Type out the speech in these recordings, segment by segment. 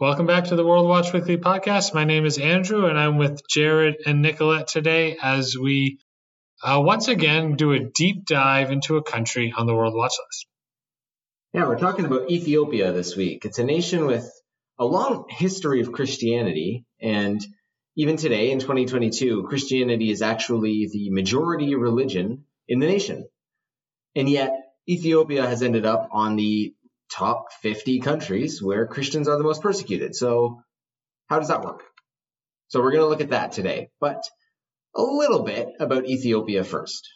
Welcome back to the World Watch Weekly podcast. My name is Andrew, and I'm with Jared and Nicolette today as we uh, once again do a deep dive into a country on the World Watch list. Yeah, we're talking about Ethiopia this week. It's a nation with a long history of Christianity, and even today in 2022, Christianity is actually the majority religion in the nation. And yet, Ethiopia has ended up on the top 50 countries where Christians are the most persecuted. So, how does that work? So, we're going to look at that today, but a little bit about Ethiopia first.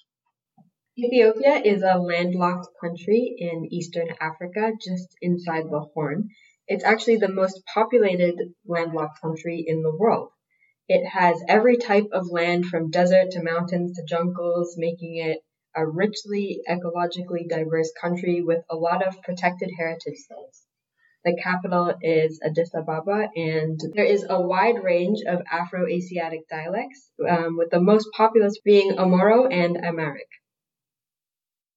Ethiopia is a landlocked country in eastern Africa, just inside the Horn. It's actually the most populated landlocked country in the world. It has every type of land from desert to mountains to jungles, making it a richly ecologically diverse country with a lot of protected heritage sites. The capital is Addis Ababa, and there is a wide range of Afro-Asiatic dialects, um, with the most populous being Omoro and Amharic.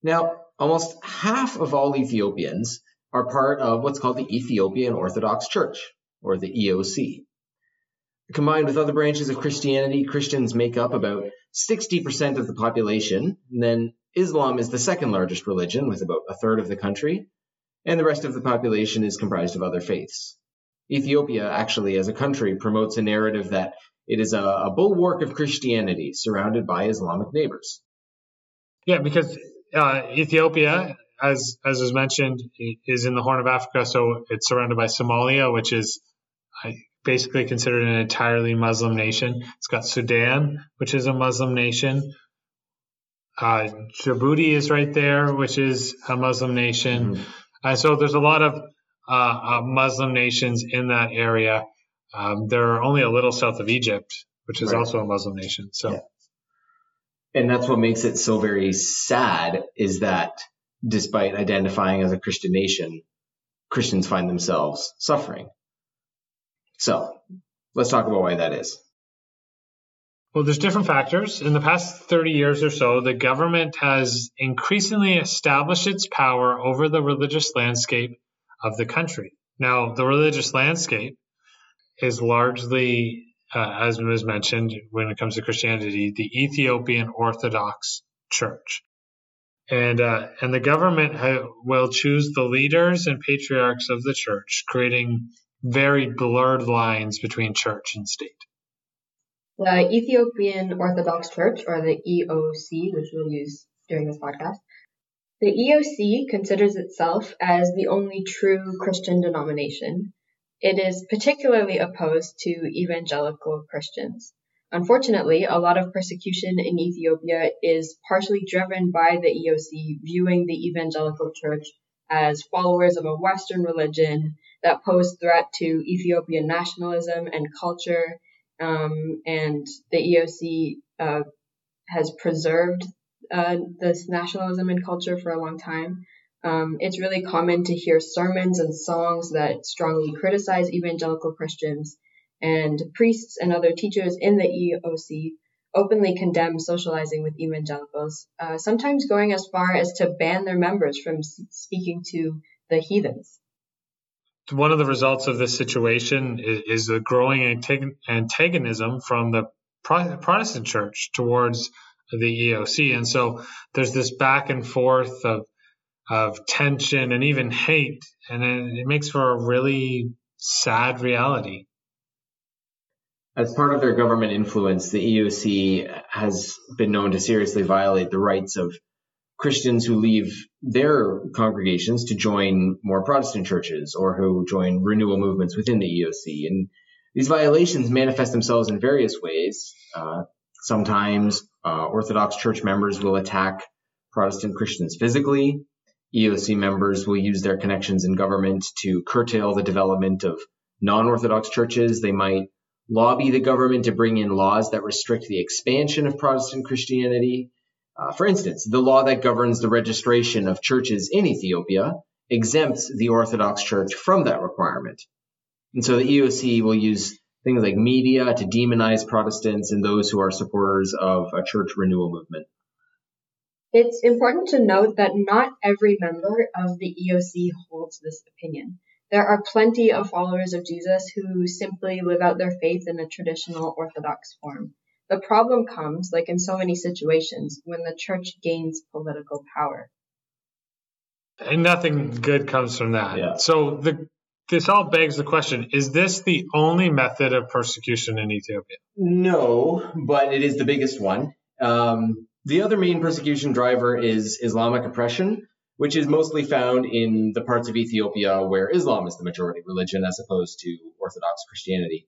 Now, almost half of all Ethiopians are part of what's called the Ethiopian Orthodox Church, or the EOC. Combined with other branches of Christianity, Christians make up about 60% of the population. And then Islam is the second largest religion, with about a third of the country. And the rest of the population is comprised of other faiths. Ethiopia, actually, as a country, promotes a narrative that it is a, a bulwark of Christianity surrounded by Islamic neighbors. Yeah, because uh, Ethiopia, as as was mentioned, is in the Horn of Africa, so it's surrounded by Somalia, which is basically considered an entirely Muslim nation. It's got Sudan, which is a Muslim nation. Uh, Djibouti is right there, which is a Muslim nation. Mm-hmm. And so there's a lot of uh, uh, Muslim nations in that area. Um, they're only a little south of Egypt, which is right. also a Muslim nation. So, yeah. and that's what makes it so very sad is that despite identifying as a Christian nation, Christians find themselves suffering. So let's talk about why that is. Well, there's different factors. In the past 30 years or so, the government has increasingly established its power over the religious landscape of the country. Now, the religious landscape is largely, uh, as was mentioned when it comes to Christianity, the Ethiopian Orthodox Church. And, uh, and the government ha- will choose the leaders and patriarchs of the church, creating very blurred lines between church and state. The Ethiopian Orthodox Church, or the EOC, which we'll use during this podcast, the EOC considers itself as the only true Christian denomination. It is particularly opposed to evangelical Christians. Unfortunately, a lot of persecution in Ethiopia is partially driven by the EOC viewing the evangelical church as followers of a Western religion that pose threat to Ethiopian nationalism and culture. Um, and the EOC uh, has preserved uh, this nationalism and culture for a long time. Um, it's really common to hear sermons and songs that strongly criticize evangelical Christians, and priests and other teachers in the EOC openly condemn socializing with evangelicals, uh, sometimes going as far as to ban their members from speaking to the heathens one of the results of this situation is, is the growing antagonism from the Protestant church towards the EOC. And so there's this back and forth of, of tension and even hate. And it makes for a really sad reality. As part of their government influence, the EOC has been known to seriously violate the rights of Christians who leave their congregations to join more Protestant churches or who join renewal movements within the EOC. And these violations manifest themselves in various ways. Uh, sometimes uh, Orthodox church members will attack Protestant Christians physically. EOC members will use their connections in government to curtail the development of non Orthodox churches. They might lobby the government to bring in laws that restrict the expansion of Protestant Christianity. Uh, for instance, the law that governs the registration of churches in Ethiopia exempts the Orthodox Church from that requirement. And so the EOC will use things like media to demonize Protestants and those who are supporters of a church renewal movement. It's important to note that not every member of the EOC holds this opinion. There are plenty of followers of Jesus who simply live out their faith in a traditional Orthodox form. The problem comes, like in so many situations, when the church gains political power. And nothing good comes from that. Yeah. So the this all begs the question is this the only method of persecution in Ethiopia? No, but it is the biggest one. Um, the other main persecution driver is Islamic oppression, which is mostly found in the parts of Ethiopia where Islam is the majority religion as opposed to Orthodox Christianity.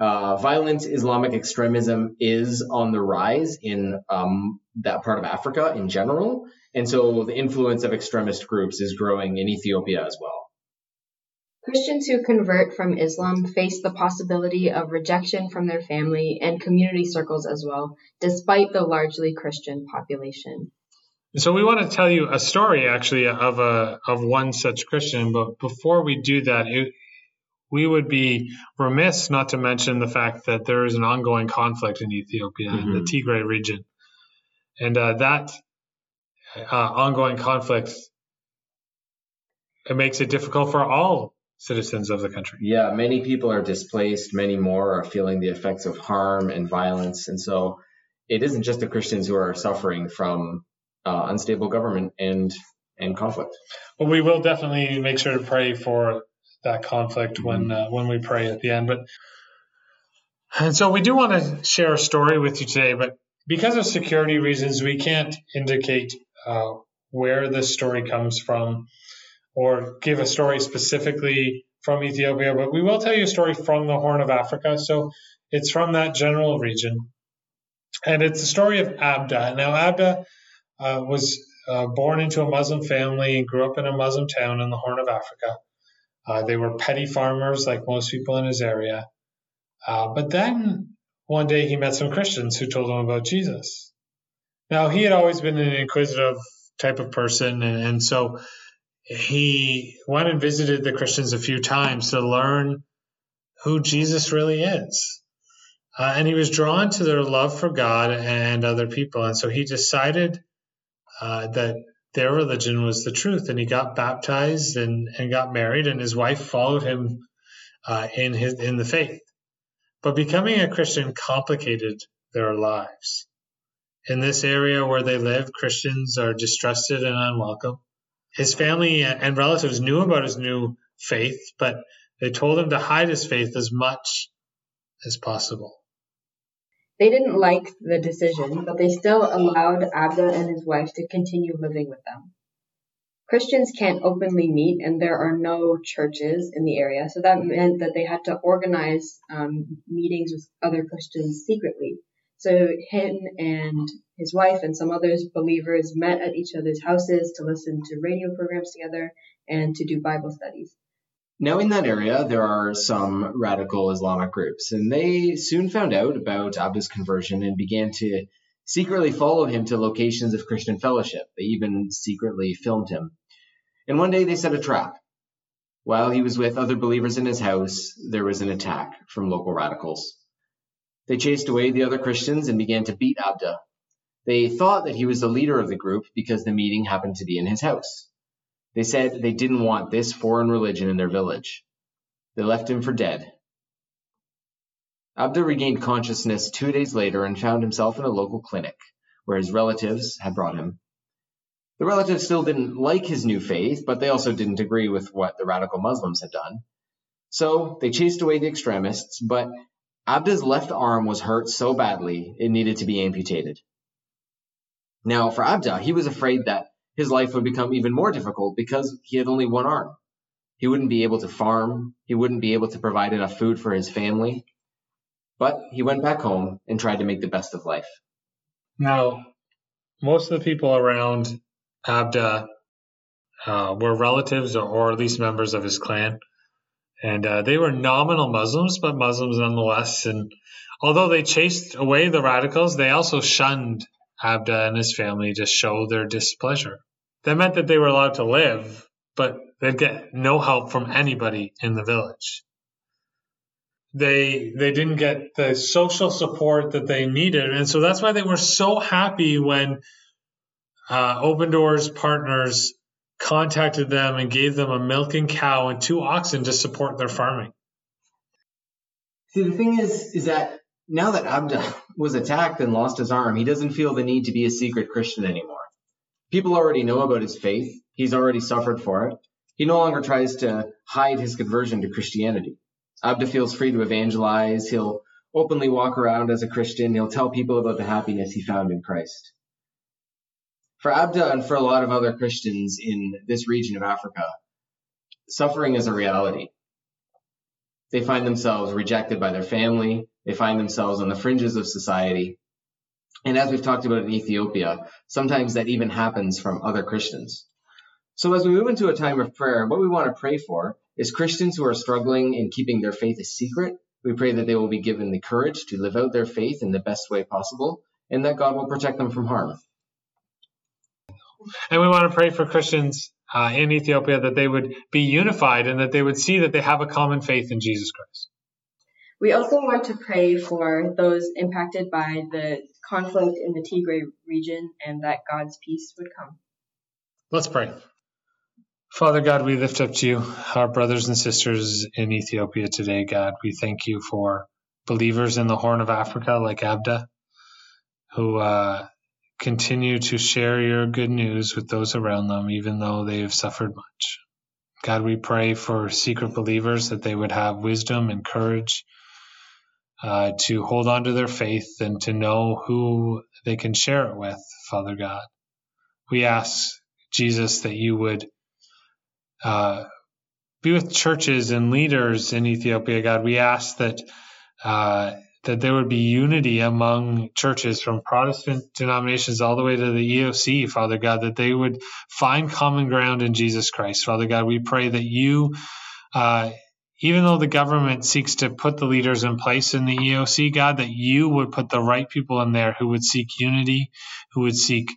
Uh, violent Islamic extremism is on the rise in um, that part of Africa in general, and so the influence of extremist groups is growing in Ethiopia as well. Christians who convert from Islam face the possibility of rejection from their family and community circles as well, despite the largely Christian population. So we want to tell you a story actually of a of one such Christian, but before we do that, it, we would be remiss not to mention the fact that there is an ongoing conflict in Ethiopia mm-hmm. in the mm-hmm. Tigray region, and uh, that uh, ongoing conflict it makes it difficult for all citizens of the country. Yeah, many people are displaced. Many more are feeling the effects of harm and violence. And so it isn't just the Christians who are suffering from uh, unstable government and and conflict. Well, we will definitely make sure to pray for that conflict mm-hmm. when uh, when we pray at the end. But and so we do want to share a story with you today, but because of security reasons, we can't indicate uh, where this story comes from or give a story specifically from Ethiopia, but we will tell you a story from the Horn of Africa. So it's from that general region. And it's the story of Abda. Now, Abda uh, was uh, born into a Muslim family and grew up in a Muslim town in the Horn of Africa. Uh, they were petty farmers like most people in his area. Uh, but then one day he met some Christians who told him about Jesus. Now, he had always been an inquisitive type of person, and, and so he went and visited the Christians a few times to learn who Jesus really is. Uh, and he was drawn to their love for God and other people. And so he decided uh, that their religion was the truth. And he got baptized and, and got married, and his wife followed him uh, in, his, in the faith. But becoming a Christian complicated their lives. In this area where they live, Christians are distrusted and unwelcome. His family and relatives knew about his new faith, but they told him to hide his faith as much as possible. They didn't like the decision, but they still allowed Abda and his wife to continue living with them. Christians can't openly meet, and there are no churches in the area, so that meant that they had to organize um, meetings with other Christians secretly. So him and his wife and some others believers met at each other's houses to listen to radio programs together and to do Bible studies. Now, in that area, there are some radical Islamic groups, and they soon found out about Abda's conversion and began to secretly follow him to locations of Christian fellowship. They even secretly filmed him. And one day they set a trap. While he was with other believers in his house, there was an attack from local radicals. They chased away the other Christians and began to beat Abda. They thought that he was the leader of the group because the meeting happened to be in his house. They said they didn't want this foreign religion in their village. They left him for dead. Abda regained consciousness two days later and found himself in a local clinic where his relatives had brought him. The relatives still didn't like his new faith, but they also didn't agree with what the radical Muslims had done. So they chased away the extremists, but Abda's left arm was hurt so badly it needed to be amputated. Now, for Abda, he was afraid that his life would become even more difficult because he had only one arm. He wouldn't be able to farm, he wouldn't be able to provide enough food for his family. But he went back home and tried to make the best of life. Now, most of the people around Abda uh, were relatives or, or, at least members of his clan. And uh, they were nominal Muslims, but Muslims nonetheless. And although they chased away the radicals, they also shunned Abda and his family to show their displeasure. That meant that they were allowed to live, but they'd get no help from anybody in the village. They they didn't get the social support that they needed, and so that's why they were so happy when uh, Open Doors partners contacted them and gave them a milking cow and two oxen to support their farming. See, the thing is, is that now that Abda was attacked and lost his arm, he doesn't feel the need to be a secret Christian anymore. People already know about his faith. He's already suffered for it. He no longer tries to hide his conversion to Christianity. Abda feels free to evangelize. He'll openly walk around as a Christian. He'll tell people about the happiness he found in Christ. For Abda and for a lot of other Christians in this region of Africa, suffering is a reality. They find themselves rejected by their family. They find themselves on the fringes of society. And as we've talked about in Ethiopia, sometimes that even happens from other Christians. So as we move into a time of prayer, what we want to pray for is Christians who are struggling in keeping their faith a secret. We pray that they will be given the courage to live out their faith in the best way possible and that God will protect them from harm. And we want to pray for Christians uh, in Ethiopia that they would be unified and that they would see that they have a common faith in Jesus Christ. We also want to pray for those impacted by the conflict in the Tigray region and that God's peace would come. Let's pray. Father God, we lift up to you our brothers and sisters in Ethiopia today, God. We thank you for believers in the Horn of Africa like Abda, who uh, continue to share your good news with those around them, even though they have suffered much. God, we pray for secret believers that they would have wisdom and courage uh, to hold on to their faith and to know who they can share it with, Father God. We ask, Jesus, that you would uh, be with churches and leaders in Ethiopia, God. We ask that uh, that there would be unity among churches from Protestant denominations all the way to the EOC, Father God, that they would find common ground in Jesus Christ. Father God, we pray that you, uh, even though the government seeks to put the leaders in place in the EOC, God, that you would put the right people in there who would seek unity, who would seek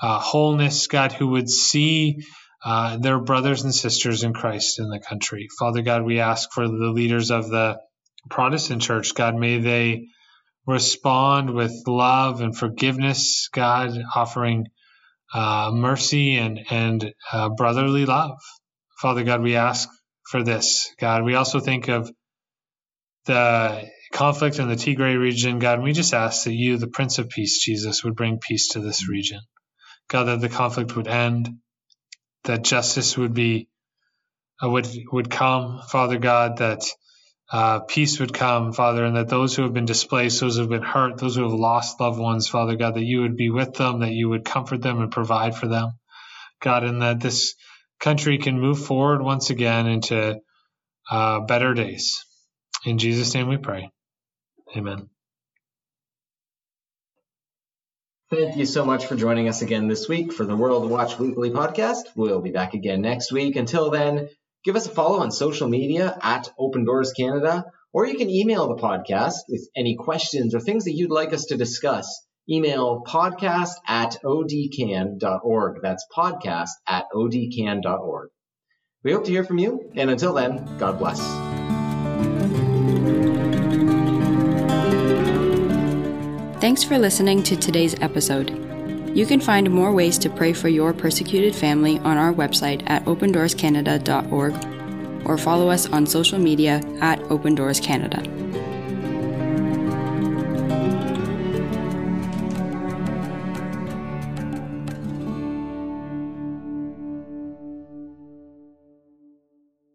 uh, wholeness, God, who would see uh, their brothers and sisters in Christ in the country. Father God, we ask for the leaders of the Protestant church, God, may they respond with love and forgiveness, God, offering uh, mercy and, and uh, brotherly love. Father God, we ask for this. God, we also think of the conflict in the Tigray region, God, and we just ask that you, the Prince of Peace, Jesus, would bring peace to this region. God, that the conflict would end, that justice would be, uh, would, would come, Father God, that uh, peace would come, Father, and that those who have been displaced, those who have been hurt, those who have lost loved ones, Father God, that you would be with them, that you would comfort them and provide for them, God, and that this country can move forward once again into uh, better days. In Jesus' name we pray. Amen. Thank you so much for joining us again this week for the World Watch Weekly podcast. We'll be back again next week. Until then, Give us a follow on social media at Open Doors Canada, or you can email the podcast with any questions or things that you'd like us to discuss. Email podcast at odcan.org. That's podcast at odcan.org. We hope to hear from you, and until then, God bless. Thanks for listening to today's episode. You can find more ways to pray for your persecuted family on our website at opendoorscanada.org or follow us on social media at Open Doors Canada.